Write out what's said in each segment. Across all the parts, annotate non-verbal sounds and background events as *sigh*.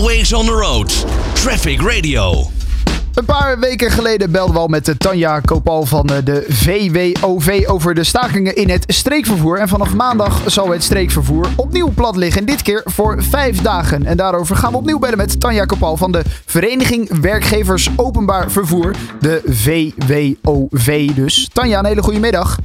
Always on the road. Traffic Radio. Een paar weken geleden belden we al met Tanja Kopal van eh, de VWOV over de stakingen in het streekvervoer. En vanaf maandag zal het streekvervoer opnieuw plat liggen. En dit keer voor vijf dagen. En daarover gaan we opnieuw bellen met Tanja Kopal van de Vereniging Werkgevers Openbaar Vervoer. De VWOV dus. Tanja, een hele goede middag.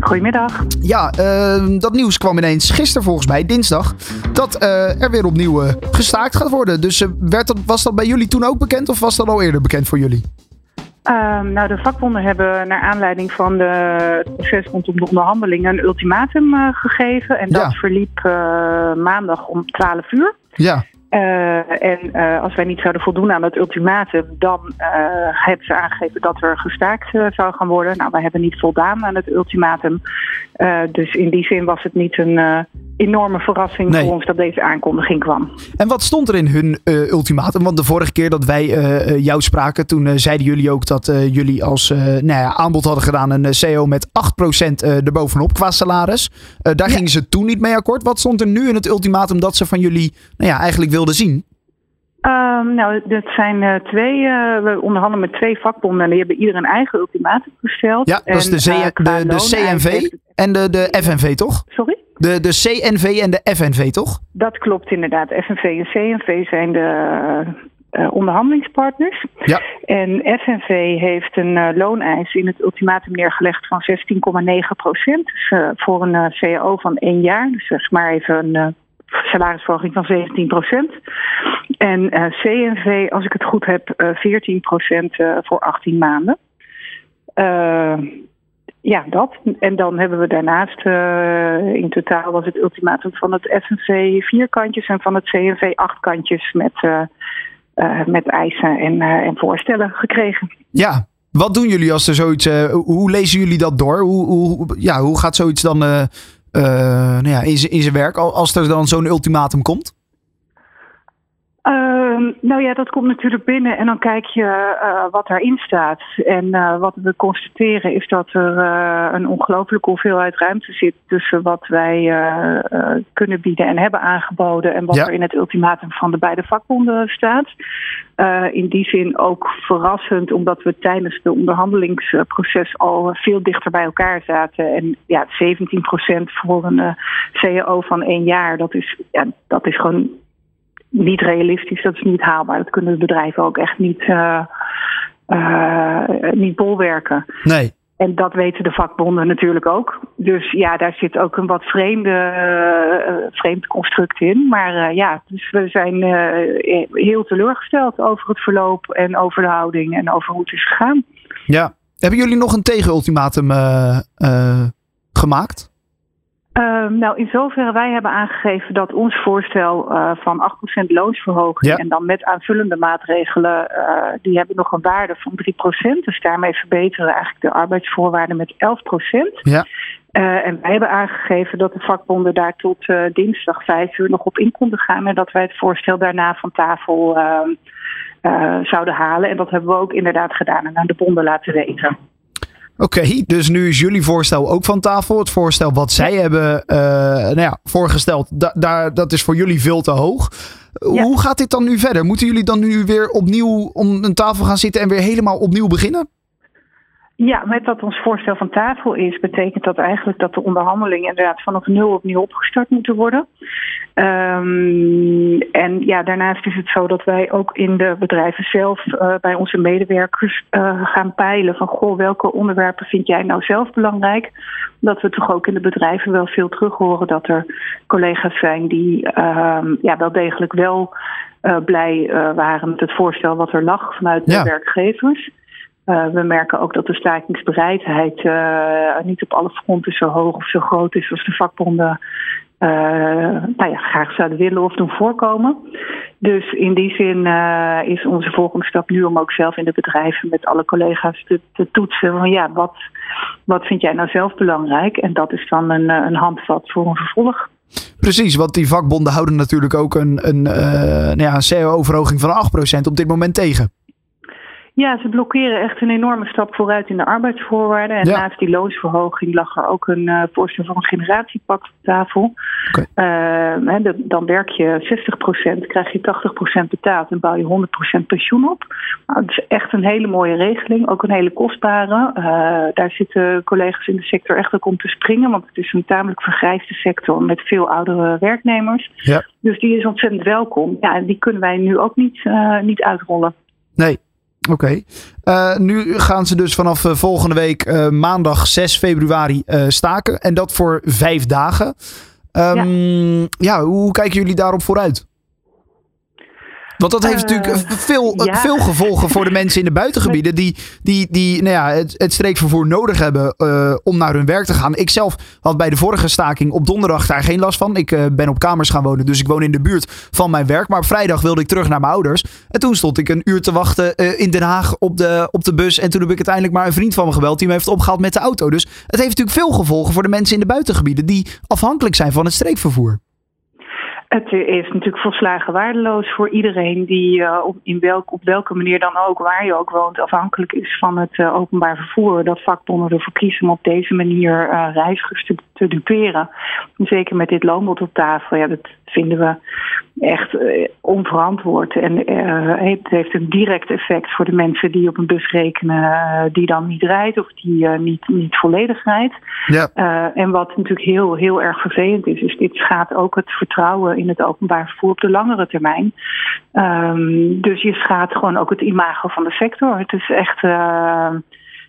Goedemiddag. Ja, uh, dat nieuws kwam ineens gisteren volgens mij, dinsdag, dat uh, er weer opnieuw uh, gestaakt gaat worden. Dus werd dat, was dat bij jullie toen ook bekend of was dat al eerder bekend voor jullie? Ehm, nou, de vakbonden hebben naar aanleiding van de, het proces rondom de onderhandelingen een ultimatum gegeven. En dat ja. verliep maandag om 12 uur. Ja. Uh, en uh, als wij niet zouden voldoen aan het ultimatum, dan uh, hebben ze aangegeven dat er gestaakt zou gaan worden. Nou, wij hebben niet voldaan aan het ultimatum. dus in die zin was het niet een enorme verrassing nee. voor ons dat deze aankondiging kwam. En wat stond er in hun ultimatum? Want de vorige keer dat wij jou spraken, toen zeiden jullie ook dat jullie als nou ja, aanbod hadden gedaan een CO met 8% erbovenop qua salaris. daar ja. gingen ze toen niet mee akkoord. Wat stond er nu in het ultimatum dat ze van jullie nou ja, eigenlijk wilden zien? Um, nou, dat zijn uh, twee. Uh, we onderhandelen met twee vakbonden en die hebben ieder een eigen ultimatum gesteld. Ja, dat is de, uh, de, de CNV en de, de FNV, toch? Sorry? De, de CNV en de FNV, toch? Dat klopt inderdaad. FNV en CNV zijn de onderhandelingsparters. Ja. En FNV heeft een looneis in het ultimatum neergelegd van 16,9 procent. Dus voor een CAO van één jaar. Dus zeg maar even een salarisverhoging van 17 procent. En uh, CNV, als ik het goed heb, uh, 14 procent uh, voor 18 maanden. Ja, dat. En dan hebben we daarnaast, in totaal was het ultimatum van het FNV vier kantjes en van het CNV acht kantjes met, met eisen en, en voorstellen gekregen. Ja, wat doen jullie als er zoiets, hoe lezen jullie dat door? Hoe, hoe, ja, hoe gaat zoiets dan nou ja, in zijn werk als er dan zo'n ultimatum komt? Uh, nou ja, dat komt natuurlijk binnen en dan kijk je uh, wat daarin staat. En uh, wat we constateren is dat er een ongelooflijke hoeveelheid ruimte zit tussen wat wij kunnen bieden en hebben aangeboden en wat ja. er in het ultimatum van de beide vakbonden staat. in die zin ook verrassend, omdat we tijdens de onderhandelingsproces al veel dichter bij elkaar zaten. En ja, 17% voor een CAO van één jaar, dat is, ja, dat is gewoon niet realistisch, dat is niet haalbaar. Dat kunnen de bedrijven ook echt niet, uh, uh, niet bolwerken. Nee. En dat weten de vakbonden natuurlijk ook. Dus ja, daar zit ook een wat vreemde, uh, vreemd construct in. Maar ja, dus we zijn heel teleurgesteld over het verloop en over de houding en over hoe het is gegaan. Ja. Hebben jullie nog een tegenultimatum gemaakt? Uh, nou, in zoverre wij hebben aangegeven dat ons voorstel uh, van 8% loonsverhoging ja. en dan met aanvullende maatregelen, uh, die hebben nog een waarde van 3%. Dus daarmee verbeteren we eigenlijk de arbeidsvoorwaarden met 11%. Ja. en wij hebben aangegeven dat de vakbonden daar tot dinsdag 5 uur nog op in konden gaan en dat wij het voorstel daarna van tafel zouden halen. En dat hebben we ook inderdaad gedaan en aan de bonden laten weten. Oké, okay, dus nu is jullie voorstel ook van tafel. Het voorstel wat zij hebben uh, nou ja, voorgesteld, da daar, dat is voor jullie veel te hoog. Ja. Hoe gaat dit dan nu verder? Moeten jullie dan nu weer opnieuw om een tafel gaan zitten en weer helemaal opnieuw beginnen? Ja, met dat ons voorstel van tafel is, betekent dat eigenlijk dat de onderhandelingen inderdaad vanaf nul opnieuw opgestart moeten worden. Um, en ja, daarnaast is het zo dat wij ook in de bedrijven zelf uh, bij onze medewerkers uh, gaan peilen van goh, welke onderwerpen vind jij nou zelf belangrijk? Dat we toch ook in de bedrijven wel veel terug horen dat er collega's zijn die uh, ja, wel degelijk wel uh, blij waren met het voorstel wat er lag vanuit de werkgevers. Uh, we merken ook dat de stakingsbereidheid uh, niet op alle fronten zo hoog of zo groot is als de vakbonden uh, nou ja, graag zouden willen of doen voorkomen. Dus in die zin is onze volgende stap nu om ook zelf in de bedrijven met alle collega's te, te toetsen van ja, wat, wat vind jij nou zelf belangrijk? En dat is dan een, een handvat voor een vervolg. Precies, want die vakbonden houden natuurlijk ook een, een, nou ja, een CO-verhoging van 8% op dit moment tegen. Ja, ze blokkeren echt een enorme stap vooruit in de arbeidsvoorwaarden. En Ja. naast die loonsverhoging lag er ook een eh voorstel voor een generatiepact op tafel. Eh, de- dan werk je 60%, krijg je 80% betaald en bouw je 100% pensioen op. Nou, dat is echt een hele mooie regeling, ook een hele kostbare. Eh, daar zitten collega's in de sector echt ook om te springen, want het is een tamelijk vergrijsde sector met veel oudere werknemers. Ja. Dus die is ontzettend welkom. Ja, en die kunnen wij nu ook niet, niet uitrollen. Nee. Oké. Eh, nu gaan ze dus vanaf eh, volgende week eh, maandag 6 februari staken. En dat voor vijf dagen. Ehm, ja. hoe kijken jullie daarop vooruit? Want dat heeft Eh, natuurlijk veel, ja. veel gevolgen voor de *laughs* mensen in de buitengebieden. die, die, die nou ja, het, het streekvervoer nodig hebben eh, om naar hun werk te gaan. Ik zelf had bij de vorige staking op donderdag daar geen last van. Ik eh, ben op kamers gaan wonen, dus ik woon in de buurt van mijn werk. Maar op vrijdag wilde ik terug naar mijn ouders. En toen stond ik een uur te wachten eh, in Den Haag op de, op de bus. En toen heb ik uiteindelijk maar een vriend van me gebeld die me heeft opgehaald met de auto. Dus het heeft natuurlijk veel gevolgen voor de mensen in de buitengebieden die afhankelijk zijn van het streekvervoer. Het is natuurlijk volslagen waardeloos voor iedereen die eh, in welk, op welke manier dan ook, waar je ook woont, afhankelijk is van het eh, openbaar vervoer. Dat vakbonden ervoor kiezen om op deze manier eh, reizigers te, te duperen. Zeker met dit loonbod op tafel, ja, dat vinden we echt eh, onverantwoord. En eh, het heeft een direct effect voor de mensen die op een bus rekenen eh, die dan niet rijdt of die niet, niet volledig rijdt. Ja. En wat natuurlijk heel, heel erg vervelend is, is dit schaadt ook het vertrouwen in het openbaar vervoer op de langere termijn. Um, dus je schaadt gewoon ook het imago van de sector. Het is echt uh,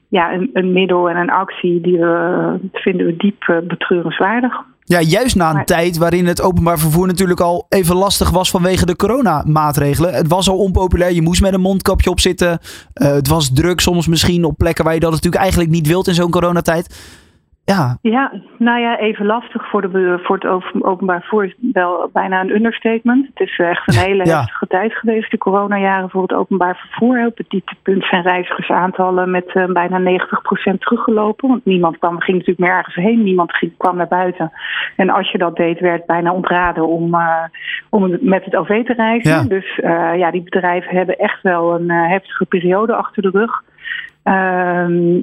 ja, een, een, middel en een actie die we vinden we diep betreurenswaardig. Ja, juist na een maar... tijd waarin het openbaar vervoer natuurlijk al even lastig was vanwege de coronamaatregelen. Het was al onpopulair, je moest met een mondkapje op zitten. Uh, het was druk soms misschien op plekken waar je dat natuurlijk eigenlijk niet wilt in zo'n coronatijd. Ja. ja, nou ja, even lastig voor, de, voor het openbaar vervoer is wel bijna een understatement. Het is echt een *laughs* hele ja. heftige tijd geweest, de coronajaren voor het openbaar vervoer. Op het dieptepunt zijn reizigersaantallen met uh, bijna 90% teruggelopen. Want niemand kwam, ging natuurlijk meer ergens heen, niemand ging, kwam naar buiten. En als je dat deed, werd bijna ontraden om, uh, om met het OV te reizen. Ja. Dus uh, ja, die bedrijven hebben echt wel een heftige periode achter de rug.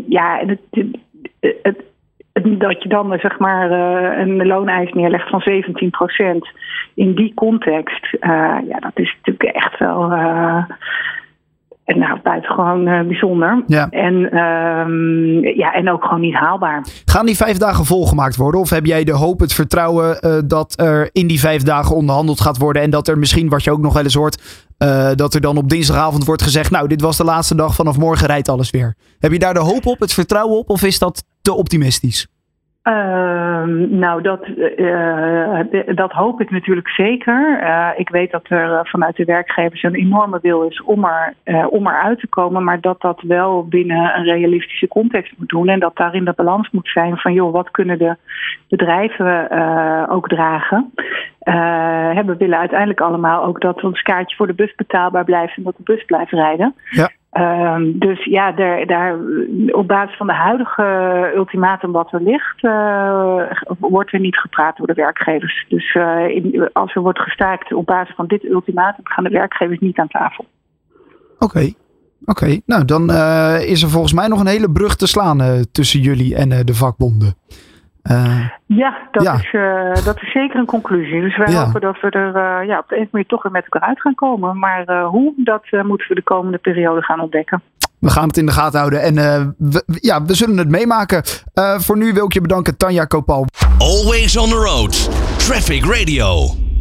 ja, het, het, het dat je dan zeg maar uh, een looneis neerlegt van 17% in die context, uh, ja, dat is natuurlijk echt wel uh, nou, buitengewoon bijzonder. Ja. En, um, ja, en ook gewoon niet haalbaar. Gaan die vijf dagen volgemaakt worden? Of heb jij de hoop, het vertrouwen dat er in die vijf dagen onderhandeld gaat worden en dat er misschien, wat je ook nog wel eens hoort, dat er dan op dinsdagavond wordt gezegd, nou, dit was de laatste dag, vanaf morgen rijdt alles weer. Heb je daar de hoop op, het vertrouwen op, of is dat te optimistisch? Uh, nou, dat, uh, dat hoop ik natuurlijk zeker. Uh, ik weet dat er vanuit de werkgevers een enorme wil is om, er, om eruit te komen, maar dat dat wel binnen een realistische context moet doen en dat daarin de balans moet zijn van, joh, wat kunnen de bedrijven ook dragen? we willen uiteindelijk allemaal ook dat ons kaartje voor de bus betaalbaar blijft en dat de bus blijft rijden. Ja. Um, dus ja, daar, op basis van de huidige ultimatum wat er ligt, uh, wordt er niet gepraat door de werkgevers. Dus in, als er wordt gestaakt op basis van dit ultimatum, gaan de werkgevers niet aan tafel. Oké. Oké, nou dan uh, is er volgens mij nog een hele brug te slaan tussen jullie en de vakbonden. Uh, ja, dat, ja. Is, uh, dat is zeker een conclusie. Dus wij ja. hopen dat we er uh, ja, op de een manier toch weer met elkaar uit gaan komen. Maar hoe, dat moeten we de komende periode gaan ontdekken. We gaan het in de gaten houden en we, ja, we zullen het meemaken. voor nu wil ik je bedanken, Tanja Kopal. Always on the road. Traffic Radio.